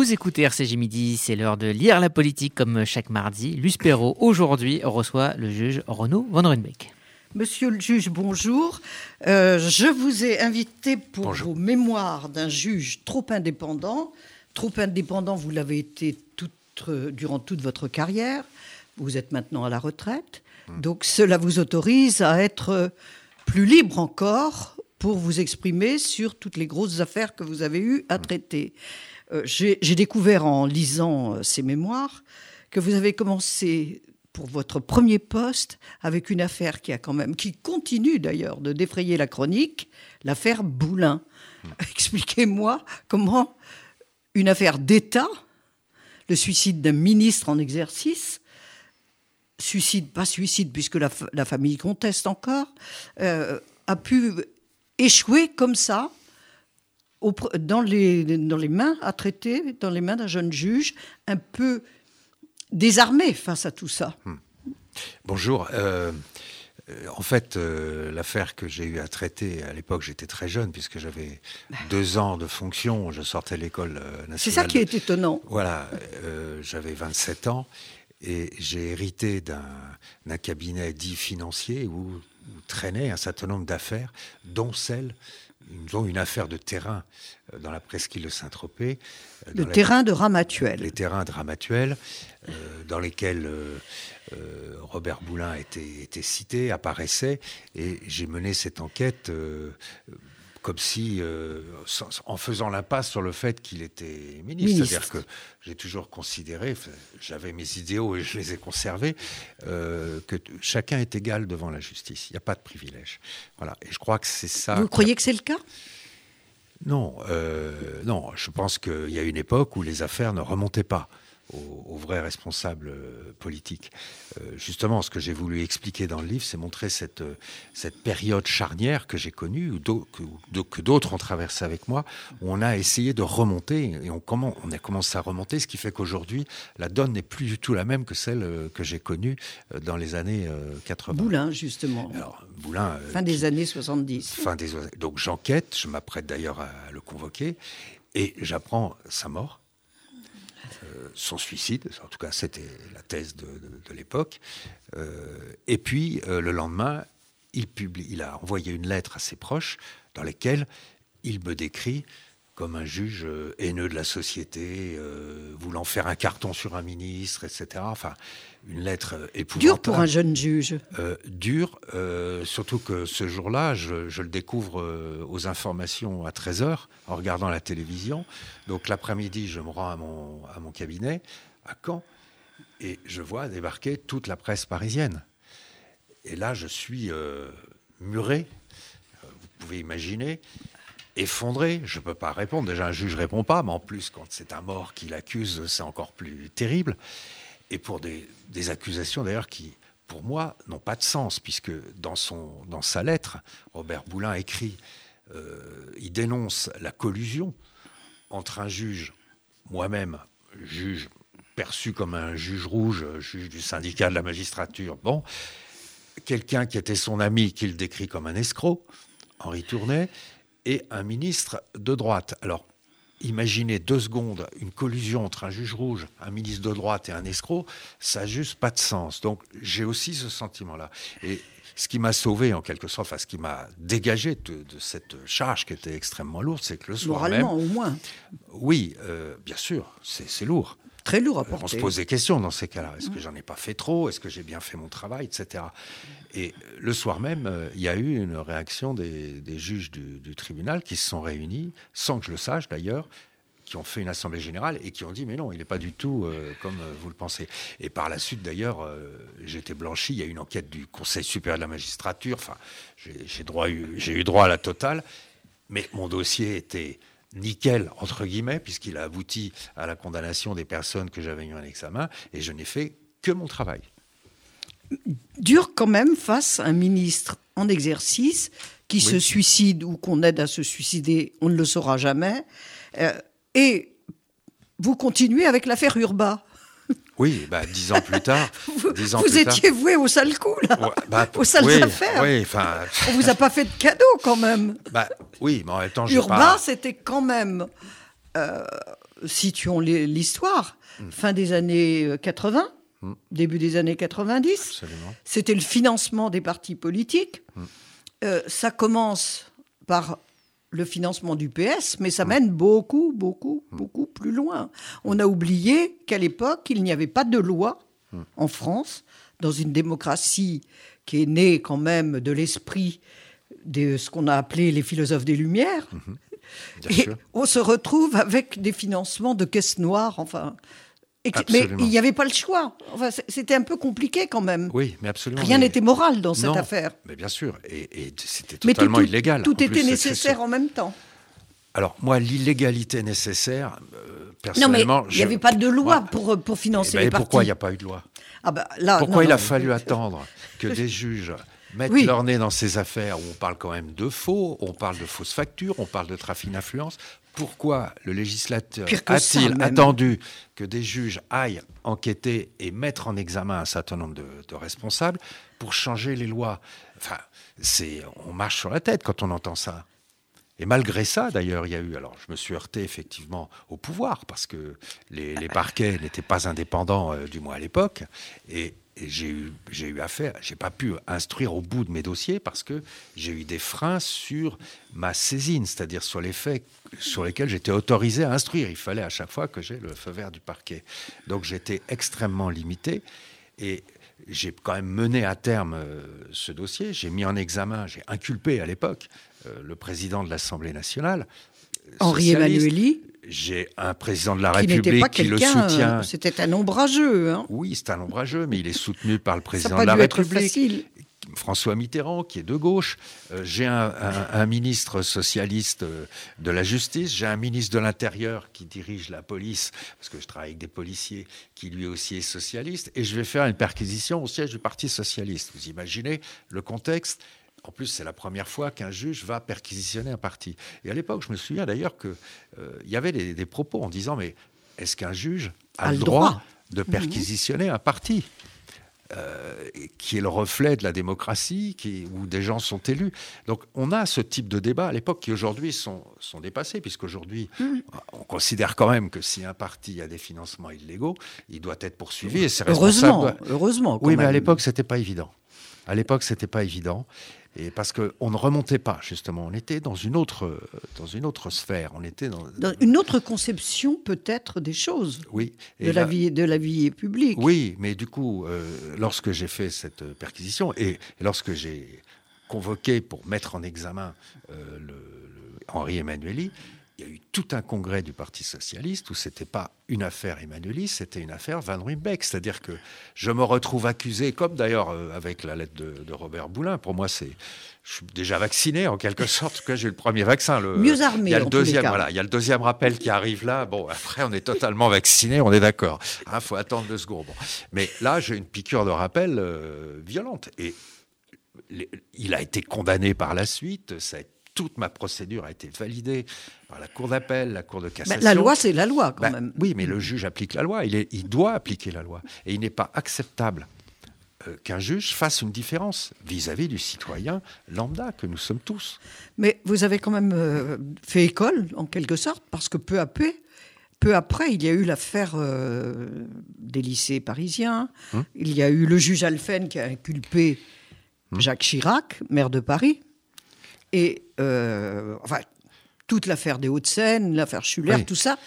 Vous écoutez RCG Midi, c'est l'heure de lire la politique comme chaque mardi. Luce Perrault, aujourd'hui, reçoit le juge Renaud Von Runbeck. Monsieur le juge, bonjour. Euh, je vous ai invité pour vos mémoires d'un juge trop indépendant. Trop indépendant, vous l'avez été euh, durant toute votre carrière. Vous êtes maintenant à la retraite. Hmm. Donc cela vous autorise à être plus libre encore pour vous exprimer sur toutes les grosses affaires que vous avez eues à hmm. traiter. Euh, j'ai découvert en lisant ces mémoires que vous avez commencé pour votre premier poste avec une affaire qui a quand même, qui continue d'ailleurs de défrayer la chronique, l'affaire Boulin. Hmm. Expliquez-moi comment une affaire d'État, le suicide d'un ministre en exercice, suicide, pas suicide puisque la, famille conteste encore, euh, a pu échouer comme ça dans, les, dans les mains à traiter, dans les mains d'un jeune juge un peu désarmé face à tout ça. Hmm. Bonjour. Euh, en fait, euh, l'affaire que j'ai eu à traiter, à l'époque, j'étais très jeune, puisque j'avais deux ans de fonction, je sortais de l'école nationale. C'est ça qui est étonnant. Voilà, euh, j'avais 27 ans, et j'ai hérité d'un cabinet dit financier où, où traînait un certain nombre d'affaires, dont celle nous une affaire de terrain euh, dans la presqu'île de Saint-Tropez. Euh, Le terrain de Ramatuel. Les terrains de Ramatuel, euh, dans lesquels Robert Boulin était, était, cité, apparaissait. Et j'ai mené cette enquête comme si, euh, en faisant l'impasse sur le fait qu'il était ministre. C'est-à-dire que j'ai toujours considéré, j'avais mes idéaux et je les ai conservés, euh, que chacun est égal devant la justice. Il n'y a pas de privilège. Voilà. Et je crois que c'est ça. Vous croyez que c'est le cas? Non, euh, non, je pense qu'il y a une époque où les affaires ne remontaient pas aux, vrais responsables euh, politiques. Euh, justement, ce que j'ai voulu expliquer dans le livre, c'est montrer cette, euh, cette période charnière que j'ai connue, ou que d'autres ont traversé avec moi, où on a essayé de remonter, et on, comment, on a commencé à remonter, ce qui fait qu'aujourd'hui, la donne n'est plus du tout la même que celle que j'ai connue dans les années 80. Boulin, justement. Alors, Boulin. Fin des années 70. Fin des, donc j'enquête, je m'apprête d'ailleurs à le convoquer, et j'apprends sa mort. Euh, son suicide, en tout cas c'était la thèse de, l'époque. Euh, et puis euh, le lendemain, il, publie, il a envoyé une lettre à ses proches dans laquelle il me décrit comme un juge haineux de la société, voulant faire un carton sur un ministre, etc. Enfin, une lettre épouvantable. Dur pour un jeune juge. Euh, dur, euh, surtout que ce jour-là, je, le découvre euh, aux informations à 13h, en regardant la télévision. Donc l'après-midi, je me rends à mon, à mon cabinet, à Caen, et je vois débarquer toute la presse parisienne. Et là, je suis muré, vous pouvez imaginer, effondré. Je ne peux pas répondre. Déjà, un juge ne répond pas, mais en plus, quand c'est un mort qui l'accuse, c'est encore plus terrible et pour des, accusations d'ailleurs qui, pour moi, n'ont pas de sens, puisque dans, son, sa lettre, Robert Boulin écrit, euh, il dénonce la collusion entre un juge, moi-même, juge perçu comme un juge rouge, juge du syndicat de la magistrature, bon, quelqu'un qui était son ami, qu'il décrit comme un escroc, Henri Tournet, et un ministre de droite. Alors, Imaginez deux secondes une collusion entre un juge rouge, un ministre de droite et un escroc, ça n'a juste pas de sens. Donc j'ai aussi ce sentiment-là. Et ce qui m'a sauvé en quelque sorte, enfin ce qui m'a dégagé de, cette charge qui était extrêmement lourde, c'est que le soir Moralement, au moins. Oui, euh, bien sûr, c'est lourd. Très lourd à porter. On se pose des questions dans ces cas-là. Est-ce que j'en ai pas fait trop? Est-ce que j'ai bien fait mon travail, etc. Et le soir même, euh, il y a eu une réaction des, juges du, tribunal qui se sont réunis, sans que je le sache d'ailleurs, qui ont fait une assemblée générale et qui ont dit mais non, il n'est pas du tout euh, comme euh, vous le pensez. Et par la suite d'ailleurs, j'ai été blanchi. Il y a eu une enquête du Conseil supérieur de la magistrature. Enfin, j'ai eu droit à la totale, mais mon dossier était nickel, entre guillemets, puisqu'il a abouti à la condamnation des personnes que j'avais eu en examen, et je n'ai fait que mon travail. Dur quand même face à un ministre en exercice qui se suicide ou qu'on aide à se suicider, on ne le saura jamais. Euh, et vous continuez avec l'affaire Urba. Oui, bah, dix ans plus tard. vous, étiez voué au sale coup, là, bah, aux sales affaires. Oui, On vous a pas fait de cadeau, quand même. Bah, oui, mais en même temps, Urbain, c'était quand même. Euh, situons l'histoire, mm. fin des années 80, mm. début des années 90. C'était le financement des partis politiques. Mm. Euh, ça commence par le financement du PS, mais ça mène beaucoup, beaucoup, beaucoup plus loin. On a oublié qu'à l'époque, il n'y avait pas de loi en France, dans une démocratie qui est née quand même de l'esprit de ce qu'on a appelé les philosophes des Lumières. Et on se retrouve avec des financements de caisses noires, enfin. Mais il n'y avait pas le choix. Enfin, c'était un peu compliqué quand même. Oui, mais absolument. Rien n'était moral dans cette affaire. Mais bien sûr, et, c'était totalement illégal. Tout était nécessaire en même temps. Alors moi, l'illégalité nécessaire, euh, personnellement... Non, mais il n'y avait pas de loi pour, pour financer eh ben, les partis. Pourquoi il n'y a pas eu de loi? Ah bah, là, Pourquoi il a fallu attendre que des juges mettre leur nez dans ces affaires où on parle quand même de faux, on parle de fausses factures, on parle de trafic d'influence. Pourquoi le législateur a-t-il attendu que des juges aillent enquêter et mettre en examen un certain nombre de, de responsables pour changer les lois? Enfin, c'est, on marche sur la tête quand on entend ça. Et malgré ça, d'ailleurs, il y a eu. Alors, je me suis heurté effectivement au pouvoir parce que les, parquets n'étaient pas indépendants, euh, du moins à l'époque. Et, j'ai eu, eu affaire, j'ai pas pu instruire au bout de mes dossiers parce que j'ai eu des freins sur ma saisine, c'est-à-dire sur les faits sur lesquels j'étais autorisé à instruire. Il fallait à chaque fois que j'ai le feu vert du parquet. Donc j'étais extrêmement limité et j'ai quand même mené à terme euh, ce dossier. J'ai mis en examen, j'ai inculpé à l'époque euh, le président de l'Assemblée nationale. Henri Emmanueli j'ai un président de la République qui le soutient. Euh, c'était un ombrageux. Hein oui, c'est un ombrageux, mais il est soutenu par le président de la République. François Mitterrand, qui est de gauche. Euh, j'ai un, ministre socialiste de la justice. J'ai un ministre de l'Intérieur qui dirige la police, parce que je travaille avec des policiers, qui lui aussi est socialiste. Et je vais faire une perquisition au siège du Parti socialiste. Vous imaginez le contexte en plus, c'est la première fois qu'un juge va perquisitionner un parti. Et à l'époque, je me souviens d'ailleurs qu'il euh, y avait des, propos en disant Mais est-ce qu'un juge a, le droit, de perquisitionner un parti euh, qui est le reflet de la démocratie, qui, où des gens sont élus? Donc on a ce type de débat à l'époque qui aujourd'hui sont, sont dépassés, puisqu'aujourd'hui mmh. on considère quand même que si un parti a des financements illégaux, il doit être poursuivi et c'est Heureusement, heureusement. oui, mais à l'époque c'était pas évident. À l'époque, c'était pas évident. Et parce qu'on ne remontait pas, justement. On était dans une autre, dans une autre sphère. On était dans, une autre conception, peut-être, des choses. Oui. de, la vie, de la vie publique. Oui, mais du coup, euh, lorsque j'ai fait cette perquisition et, lorsque j'ai convoqué pour mettre en examen euh, le, Henri Emmanueli, il y a eu tout un congrès du Parti socialiste où c'était pas une affaire Emmanuelis, c'était une affaire Van Ruymbeck. C'est-à-dire que je me retrouve accusé, comme d'ailleurs euh, avec la lettre de, Robert Boulin. Pour moi, c'est je suis déjà vacciné en quelque sorte. En tout cas, j'ai le premier vaccin. Le, Mieux armé. Il y a le deuxième, voilà, il y a le deuxième rappel qui arrive là. Bon, après, on est totalement vacciné, on est d'accord. Il hein, faut attendre deux secondes. Mais là, j'ai une piqûre de rappel euh, violente et il a été condamné par la suite. Ça a été toute ma procédure a été validée par la Cour d'appel, la Cour de cassation. la loi, c'est la loi quand bah, même. Oui, mais le juge applique la loi. Il, est, il doit appliquer la loi. Et il n'est pas acceptable euh, qu'un juge fasse une différence vis-à-vis du citoyen lambda que nous sommes tous. Mais vous avez quand même euh, fait école, en quelque sorte, parce que peu à peu, peu après, il y a eu l'affaire euh, des lycées parisiens. Hum. Il y a eu le juge Alphen qui a inculpé hum. Jacques Chirac, maire de Paris. Et euh, enfin, toute l'affaire des Hauts-de-Seine, l'affaire Schuller, tout ça,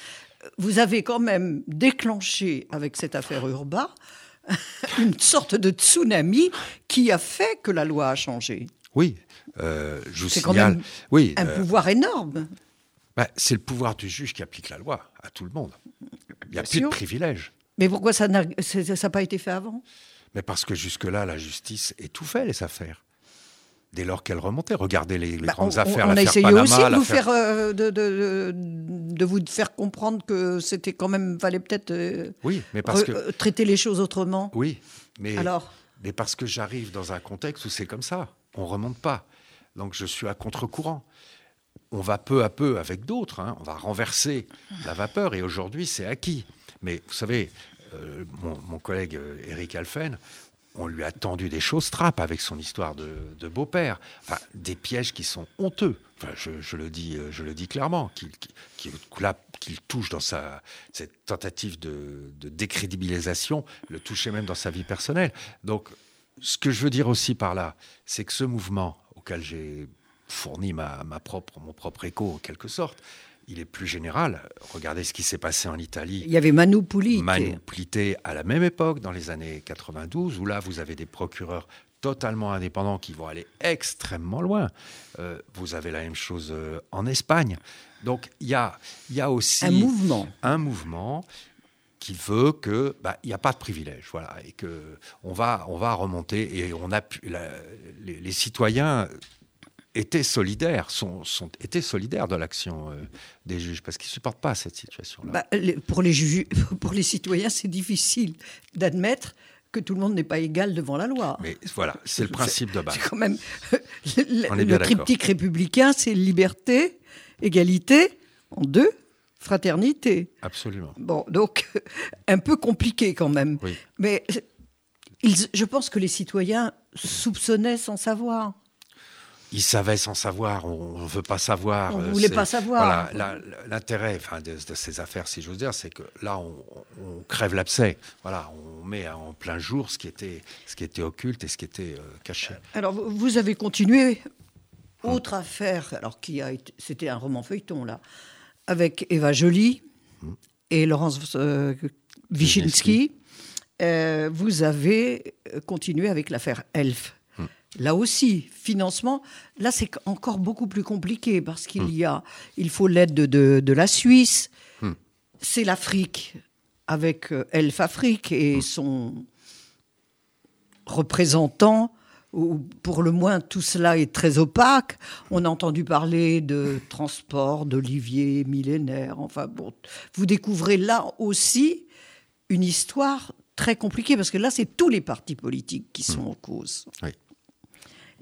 vous avez quand même déclenché avec cette affaire Urba une sorte de tsunami qui a fait que la loi a changé. Oui, euh, je vous C'est quand même oui, un euh, pouvoir énorme. Bah, c'est le pouvoir du juge qui applique la loi à tout le monde. Il n'y a plus de privilèges. Mais pourquoi ça n'a pas été fait avant? Mais parce que jusque-là, la justice étouffait les affaires dès lors qu'elle remontait. Regardez les, bah, grandes affaires. On a essayé aussi de vous, faire, euh, de, de, vous faire comprendre que c'était quand même, fallait peut-être euh, oui, mais parce que... Euh, traiter les choses autrement. Oui, mais, Alors mais parce que j'arrive dans un contexte où c'est comme ça. On remonte pas. Donc je suis à contre-courant. On va peu à peu avec d'autres. Hein, on va renverser la vapeur et aujourd'hui c'est acquis. Mais vous savez, mon, mon, collègue Eric Alphen, on lui a tendu des choses trappes avec son histoire de, beau-père. Enfin, des pièges qui sont honteux. Enfin, je, le, dis, euh, je le dis clairement, qu'il qu'il touche dans sa, cette tentative de, décrédibilisation, le touchait même dans sa vie personnelle. Donc, ce que je veux dire aussi par là, c'est que ce mouvement auquel j'ai fourni ma propre, mon propre écho en quelque sorte, il est plus général. Regardez ce qui s'est passé en Italie. Il y avait Manu Pulite. Manu Pulite à la même époque, dans les années 92, où là, vous avez des procureurs totalement indépendants qui vont aller extrêmement loin. Euh, vous avez la même chose euh, en Espagne. Donc il y a, y a aussi un mouvement. Un mouvement qui veut que bah, il n'y a pas de privilège, voilà, et que on va on va remonter et on a les, les, citoyens étaient solidaires, sont, sont, étaient solidaires de l'action euh, des juges, parce qu'ils ne supportent pas cette situation-là. Bah, pour, les juges, pour les citoyens, c'est difficile d'admettre que tout le monde n'est pas égal devant la loi. Mais voilà, c'est le principe de base. Quand même le, le triptyque républicain, c'est liberté, égalité, en deux, fraternité. Absolument. Bon, donc un peu compliqué quand même. Oui. Mais je pense que les citoyens soupçonnaient sans savoir il savait sans savoir, on ne veut pas savoir. On ne voulait pas savoir. Voilà, l'intérêt enfin, de, ces affaires, si j'ose dire, c'est que là, on, crève l'abcès. Voilà, on met en plein jour ce qui était, ce qui était occulte et ce qui était euh, caché. Alors, vous avez continué. Autre affaire, alors qui a c'était un roman feuilleton là, avec Eva Joly hum. et Laurence euh, Wyszynski. Euh, vous avez continué avec l'affaire Elf. Là aussi, financement, là c'est encore beaucoup plus compliqué parce qu'il hmm. y a, il faut l'aide de, la Suisse, hmm. c'est l'Afrique avec euh, Elf Afrique et hmm. son représentant. Où pour le moins, tout cela est très opaque. On a entendu parler de transport, d'olivier millénaire. Enfin bon, vous découvrez là aussi une histoire très compliquée parce que là, c'est tous les partis politiques qui sont en cause. Oui.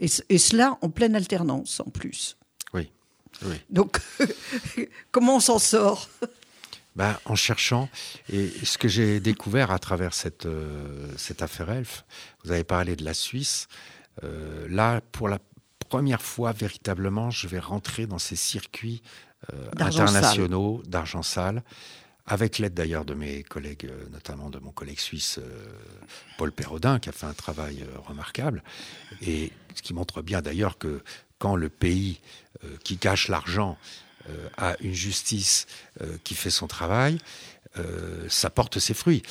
Et, cela en pleine alternance en plus. Oui. oui. Donc, comment on s'en sort? Ben, En cherchant. Et ce que j'ai découvert à travers cette, euh, cette affaire Elf, vous avez parlé de la Suisse. Euh, là, pour la première fois, véritablement, je vais rentrer dans ces circuits euh, internationaux d'argent sale avec l'aide d'ailleurs de mes collègues, euh, notamment de mon collègue suisse euh, Paul Perrodin, qui a fait un travail euh, remarquable, et ce qui montre bien d'ailleurs que quand le pays qui cache l'argent a une justice qui fait son travail, ça porte ses fruits.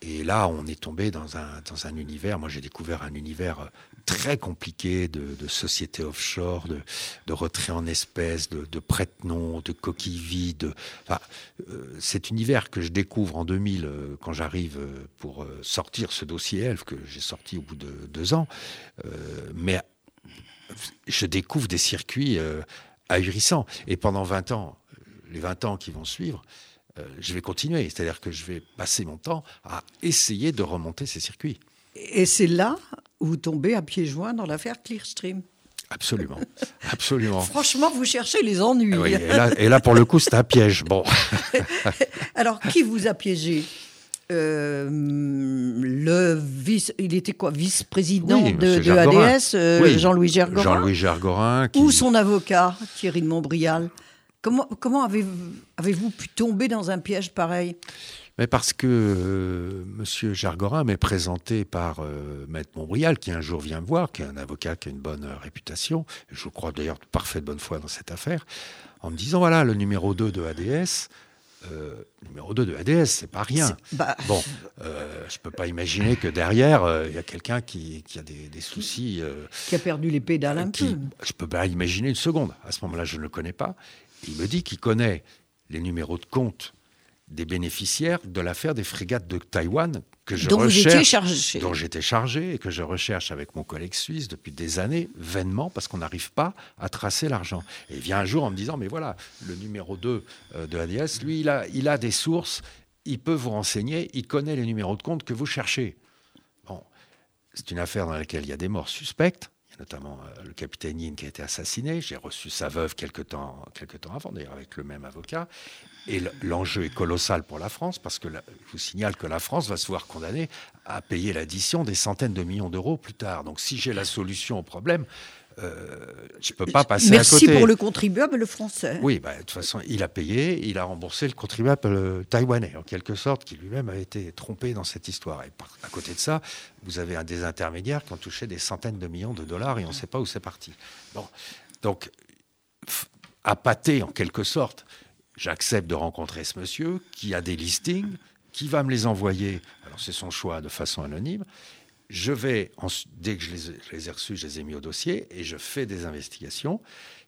Et là, on est tombé dans un, dans un univers, moi j'ai découvert un univers très compliqué de, sociétés offshore, de, retrait en espèces, de, de prête-noms, de coquilles vides. Enfin, euh, cet univers que je découvre en 2000 euh, quand j'arrive euh, pour sortir ce dossier ELF que j'ai sorti au bout de deux ans. mais je découvre des circuits ahurissants. Et pendant 20 ans, les 20 ans qui vont suivre, je vais continuer. C'est-à-dire que je vais passer mon temps à essayer de remonter ces circuits. Et c'est là vous tombez à pieds joints dans l'affaire Clearstream. Absolument, absolument. Franchement, vous cherchez les ennuis. et, là, pour le coup, c'est un piège. Bon. Alors, qui vous a piégé? Euh, le vice, il était quoi, vice-président de, ADS, euh, Jean-Louis Gergorin. Jean-Louis Gergorin. Ou son avocat, Thierry de Montbrial. Comment, comment avez-vous avez pu tomber dans un piège pareil? Mais parce que euh, M. Jargorin m'est présenté par euh, Maître Montbrial, qui un jour vient me voir, qui est un avocat qui a une bonne réputation, et je crois d'ailleurs parfait de bonne foi dans cette affaire, en me disant voilà, le numéro 2 de ADS. Euh, numéro 2 de ADS, c'est pas rien. Bah, bon, euh, je peux pas imaginer que derrière, il y a quelqu'un qui, qui, a des, des soucis. qui a perdu les pédales un peu. Je peux pas imaginer une seconde. À ce moment-là, je ne le connais pas. Il me dit qu'il connaît les numéros de compte des bénéficiaires de l'affaire des frégates de Taïwan que je dont recherche, chargé. dont j'étais chargé et que je recherche avec mon collègue suisse depuis des années, vainement, parce qu'on n'arrive pas à tracer l'argent. Et il vient un jour en me disant, mais voilà, le numéro 2 euh, de ADS, lui, il a, il a des sources, il peut vous renseigner, il connaît les numéros de compte que vous cherchez. Bon, c'est une affaire dans laquelle il y a des morts suspectes, notamment euh, le capitaine Yin qui a été assassiné. J'ai reçu sa veuve quelque temps, quelque temps avant, d'ailleurs avec le même avocat. Et l'enjeu est colossal pour la France, parce que je vous signale que la France va se voir condamner à payer l'addition des centaines de millions d'euros plus tard. Donc si j'ai la solution au problème, euh, je ne peux pas passer Merci à côté. pour le contribuable le français. Oui, bah, de toute façon, il a payé, il a remboursé le contribuable taïwanais, en quelque sorte, qui lui-même a été trompé dans cette histoire. Et à côté de ça, vous avez un des intermédiaires qui ont touché des centaines de millions de dollars et on ne sait pas où c'est parti. Bon, donc, à pâter, en quelque sorte, j'accepte de rencontrer ce monsieur qui a des listings, qui va me les envoyer, alors c'est son choix de façon anonyme, je vais, dès que je les, ai reçus, je les ai mis au dossier et je fais des investigations.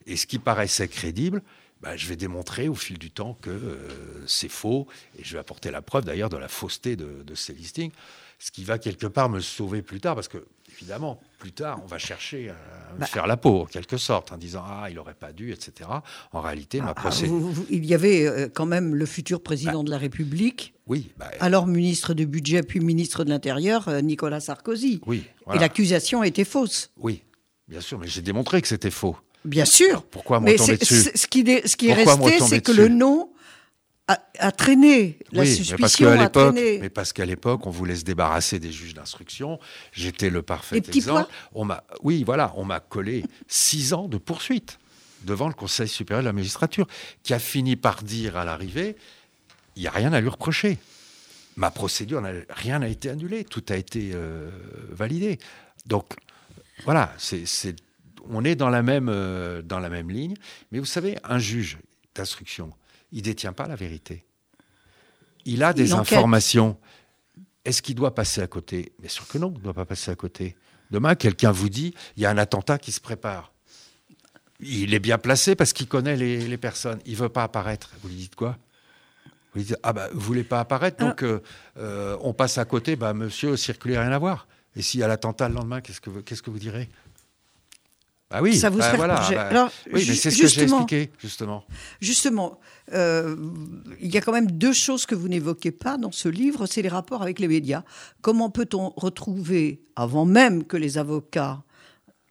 Et ce qui paraissait crédible, bah, je vais démontrer au fil du temps que euh, c'est faux. Et je vais apporter la preuve d'ailleurs de la fausseté de, de, ces listings. Ce qui va quelque part me sauver plus tard, parce que évidemment, plus tard, on va chercher à bah. faire la peau, en quelque sorte, en disant Ah, il n'aurait pas dû, etc. En réalité, ma ah, procédure. il y avait euh, quand même le futur président bah. de la République. Oui. Bah, alors ministre du Budget, puis ministre de l'Intérieur, euh, Nicolas Sarkozy. Oui. Et l'accusation était fausse. Oui, bien sûr, mais j'ai démontré que c'était faux. Bien sûr. pourquoi me tomber dessus Ce qui, ce qui est resté, c'est que le nom a, traîné. La suspicion mais a traîné. Mais parce qu'à l'époque, on voulait se débarrasser des juges d'instruction. J'étais le parfait exemple. On m'a, oui, voilà, on m'a collé six ans de poursuite devant le Conseil supérieur de la magistrature, qui a fini par dire à l'arrivée, il n'y a rien à lui reprocher. Ma procédure, rien n'a été annulé, tout a été euh, validé. Donc, voilà, c'est, on est dans la, même, euh, dans la même ligne. Mais vous savez, un juge d'instruction, il détient pas la vérité. Il a des informations. Est-ce qu'il doit passer à côté? Bien sûr que non, il ne doit pas passer à côté. Demain, quelqu'un vous dit, il y a un attentat qui se prépare. Il est bien placé parce qu'il connaît les, personnes. Il ne veut pas apparaître. Vous lui dites quoi? Vous lui dites, ah bah, vous voulez pas apparaître, donc euh, euh, on passe à côté, bah, monsieur, circuler, rien à voir. Et s'il y a l'attentat le lendemain, qu'est-ce que, qu'est-ce que vous direz? Ah oui, ça vous bah voilà, bah oui, mais c'est ce que j'ai expliqué, justement. Justement, euh, il y a quand même deux choses que vous n'évoquez pas dans ce livre, c'est les rapports avec les médias. Comment peut-on retrouver, avant même que les avocats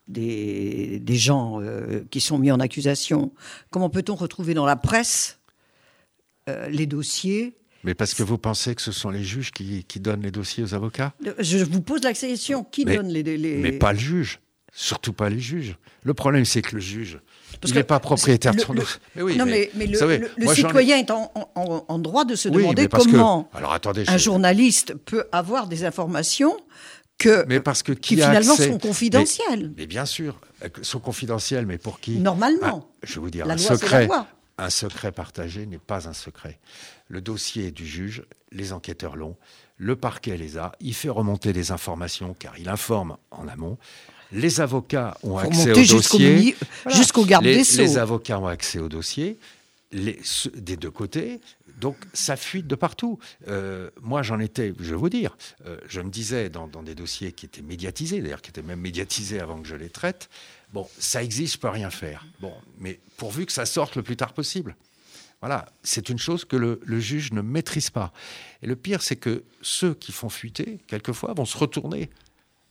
des, des gens euh, qui sont mis en accusation, comment peut-on retrouver dans la presse euh, les dossiers mais parce que vous pensez que ce sont les juges qui, qui donnent les dossiers aux avocats? Je vous pose la question, qui donne les, les... Mais pas le juge. Surtout pas les juges. Le problème, c'est que le juge, il n'est pas propriétaire de son dossier. Mais oui, non, mais, mais, le, citoyen est en, droit de se demander comment alors, attendez, un journaliste peut avoir des informations que, mais parce que qui, finalement sont confidentielles. Mais, bien sûr, sont confidentielles, mais pour qui? Normalement. Ah, je vais vous dire, un secret, un secret partagé n'est pas un secret. Le dossier du juge, les enquêteurs l'ont, le parquet les a, il fait remonter des informations car il informe en amont. Les avocats ont accès au dossier. Jusqu'au garde des Sceaux. Les avocats ont accès au dossier des deux côtés. Donc ça fuite de partout. Euh, moi, j'en étais, je vais vous dire, euh, je me disais dans, des dossiers qui étaient médiatisés, d'ailleurs qui étaient même médiatisés avant que je les traite, bon, ça existe, je peux rien faire. Bon, mais pourvu que ça sorte le plus tard possible. Voilà, c'est une chose que le, juge ne maîtrise pas. Et le pire, c'est que ceux qui font fuiter, quelquefois, vont se retourner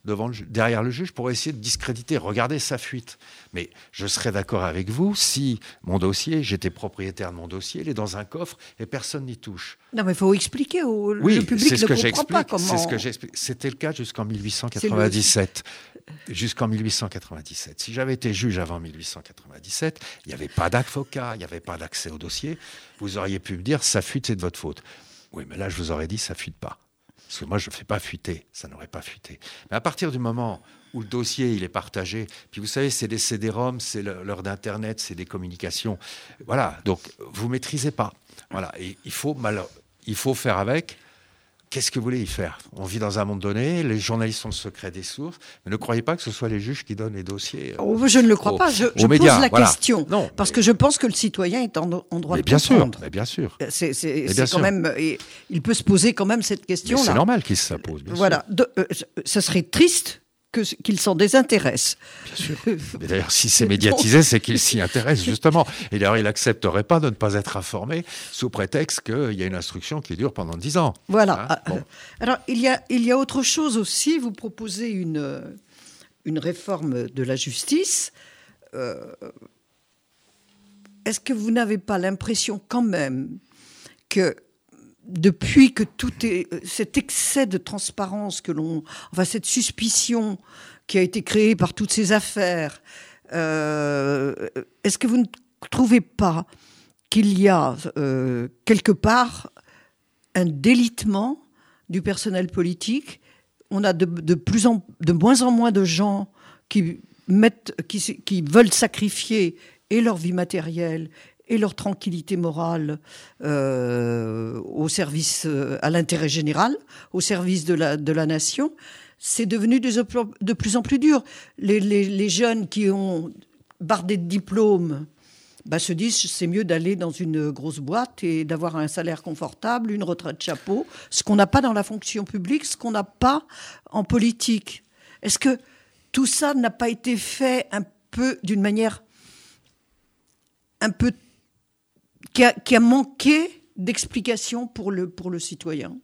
devant derrière le juge pour essayer de discréditer, regarder sa fuite. Mais je serais d'accord avec vous si mon dossier, j'étais propriétaire de mon dossier, il est dans un coffre et personne n'y touche. Non, mais il faut expliquer au oui, le public ce ne comprend pas comment. C'est ce que j'explique. C'était le cas jusqu'en 1897. Jusqu'en 1897. Si j'avais été juge avant 1897, il n'y avait pas d'avocat, il n'y avait pas d'accès au dossier. Vous auriez pu me dire, ça fuite, c'est de votre faute. Oui, mais là, je vous aurais dit, ça fuite pas. Parce que moi, je ne fais pas fuiter, ça n'aurait pas fuité. Mais à partir du moment où le dossier il est partagé, puis vous savez, c'est des CD-ROM, c'est l'heure d'Internet, c'est des communications. Voilà, donc vous maîtrisez pas. Voilà, et il faut, il faut faire avec. Qu'est-ce que vous voulez y faire? On vit dans un monde donné, les journalistes ont le secret des sources, mais ne croyez pas que ce soit les juges qui donnent les dossiers. Euh, oh, je ne le crois pas, je, pose la question. Non, parce que je pense que le citoyen est en, droit de bien comprendre. Sûr, mais bien sûr. Euh, c'est quand même, il peut se poser quand même cette question. C'est normal qu'il se pose. Bien voilà, euh, ça serait triste qu'il s'en désintéresse. Bien sûr. d'ailleurs, si c'est médiatisé, c'est qu'il s'y intéresse, justement. Et d'ailleurs, il n'accepterait pas de ne pas être informé sous prétexte qu'il y a une instruction qui dure pendant dix ans. Voilà. Hein, ah, alors, il y, a, il y a autre chose aussi. Vous proposez une, une réforme de la justice. Euh, est-ce que vous n'avez pas l'impression quand même que depuis que tout est cet excès de transparence que l'on, enfin cette suspicion qui a été créée par toutes ces affaires, euh, est-ce que vous ne trouvez pas qu'il y a euh, quelque part un délitement du personnel politique? On a de, plus en, de moins en moins de gens qui mettent, qui veulent sacrifier et leur vie matérielle et leur tranquillité morale euh, au service, euh, à l'intérêt général, au service de la, de la nation, c'est devenu de, de, plus en plus dur. Les, les, jeunes qui ont bardé de diplômes bah, se disent c'est mieux d'aller dans une grosse boîte et d'avoir un salaire confortable, une retraite chapeau, ce qu'on n'a pas dans la fonction publique, ce qu'on n'a pas en politique. Est-ce que tout ça n'a pas été fait un peu d'une manière un peu qui a, qui a manqué d'explication pour le, pour le citoyen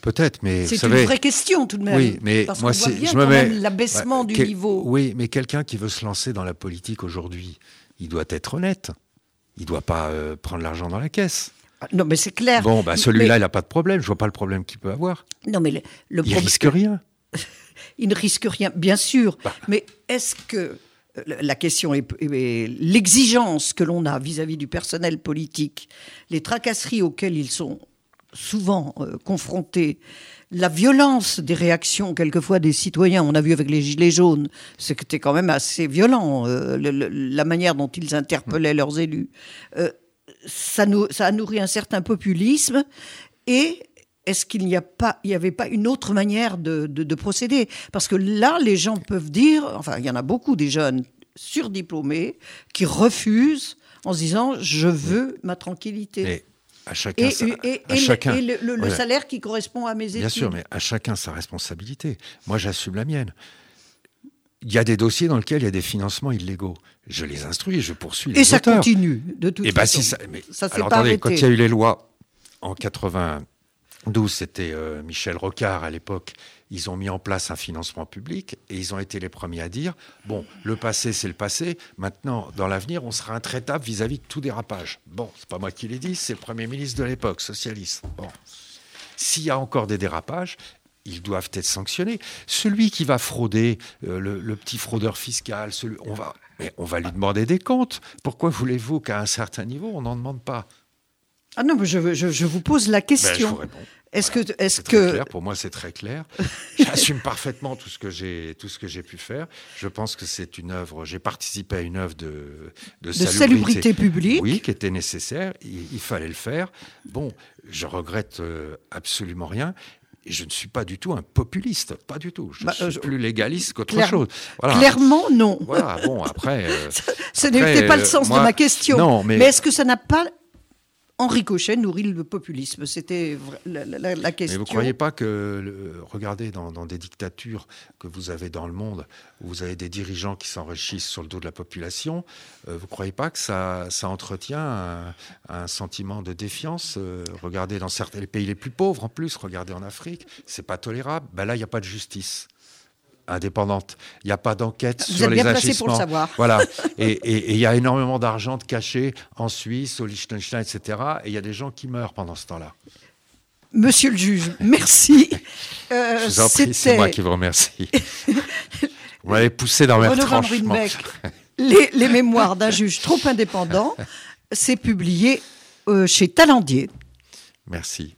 Peut-être, mais c'est une vraie question tout de même. Oui, mais parce moi, c'est je me mets l'abaissement du niveau. Oui, mais quelqu'un qui veut se lancer dans la politique aujourd'hui, il doit être honnête. Il doit pas euh, prendre l'argent dans la caisse. Ah, non, mais c'est clair. Bon, bah celui-là, il n'a pas de problème. Je vois pas le problème qu'il peut avoir. Non, mais le, le il risque rien. il ne risque rien, bien sûr. Bah. Mais est-ce que la question est, l'exigence que l'on a vis-à-vis du personnel politique, les tracasseries auxquelles ils sont souvent euh, confrontés, la violence des réactions quelquefois des citoyens, on a vu avec les gilets jaunes, c'était quand même assez violent, euh, la manière dont ils interpellaient leurs élus. Euh, ça, nous, ça a nourri un certain populisme et est-ce qu'il n'y a pas, il y avait pas une autre manière de, procéder? Parce que là, les gens peuvent dire, enfin, il y en a beaucoup des jeunes surdiplômés qui refusent en se disant je veux ma tranquillité. Mais à chacun, et, le, salaire qui correspond à mes études. Bien sûr, mais à chacun sa responsabilité. Moi, j'assume la mienne. Il y a des dossiers dans lesquels il y a des financements illégaux. Je les instruis et je poursuis les Et ça continue, de toute et eh ben, façon. Si ça, mais, alors, attendez, quand il y a eu les lois en 80, D'où c'était euh, Michel Rocard à l'époque. Ils ont mis en place un financement public et ils ont été les premiers à dire bon, le passé c'est le passé. Maintenant, dans l'avenir, on sera intraitable vis-à-vis de tout dérapage. Bon, c'est pas moi qui l'ai dit, c'est le premier ministre de l'époque, socialiste. Bon, s'il y a encore des dérapages, ils doivent être sanctionnés. Celui qui va frauder, euh, le, petit fraudeur fiscal, on va lui demander des comptes. Pourquoi voulez-vous qu'à un certain niveau, on n'en demande pas? Ah non, mais je, je, vous pose la question. Ben, est-ce que, est-ce que clair. pour moi c'est très clair. J'assume parfaitement tout ce que j'ai tout ce que j'ai pu faire. Je pense que c'est une œuvre. J'ai participé à une œuvre de de, salubrité, publique. Oui, qui était nécessaire. Il, fallait le faire. Bon, je regrette euh, absolument rien. Et je ne suis pas du tout un populiste, pas du tout. Je bah, suis euh, plus légaliste qu'autre chose. Clairement, non. Voilà, bon, après. Euh, ce n'était pas le sens de ma question. Non, mais, mais est-ce que ça n'a pas Henri Cochet nourrit le populisme. C'était la, question. Mais vous ne croyez pas que, regardez, dans, des dictatures que vous avez dans le monde, où vous avez des dirigeants qui s'enrichissent sur le dos de la population, euh, vous ne croyez pas que ça, entretient un, sentiment de défiance euh, Regardez dans certains pays les plus pauvres, en plus, regardez en Afrique, c'est pas tolérable. Ben là, il n'y a pas de justice indépendante. Il n'y a pas d'enquête sur êtes les bien Placé pour le savoir. Voilà. et il y a énormément d'argent caché en Suisse, au Liechtenstein, etc. Et il y a des gens qui meurent pendant ce temps-là. Monsieur le juge, merci. Euh, Je vous en prie, c'est moi qui vous remercie. vous m'avez poussé dans mes retranchements. Les, les mémoires d'un juge trop indépendant, c'est publié euh, chez Talendier. Merci.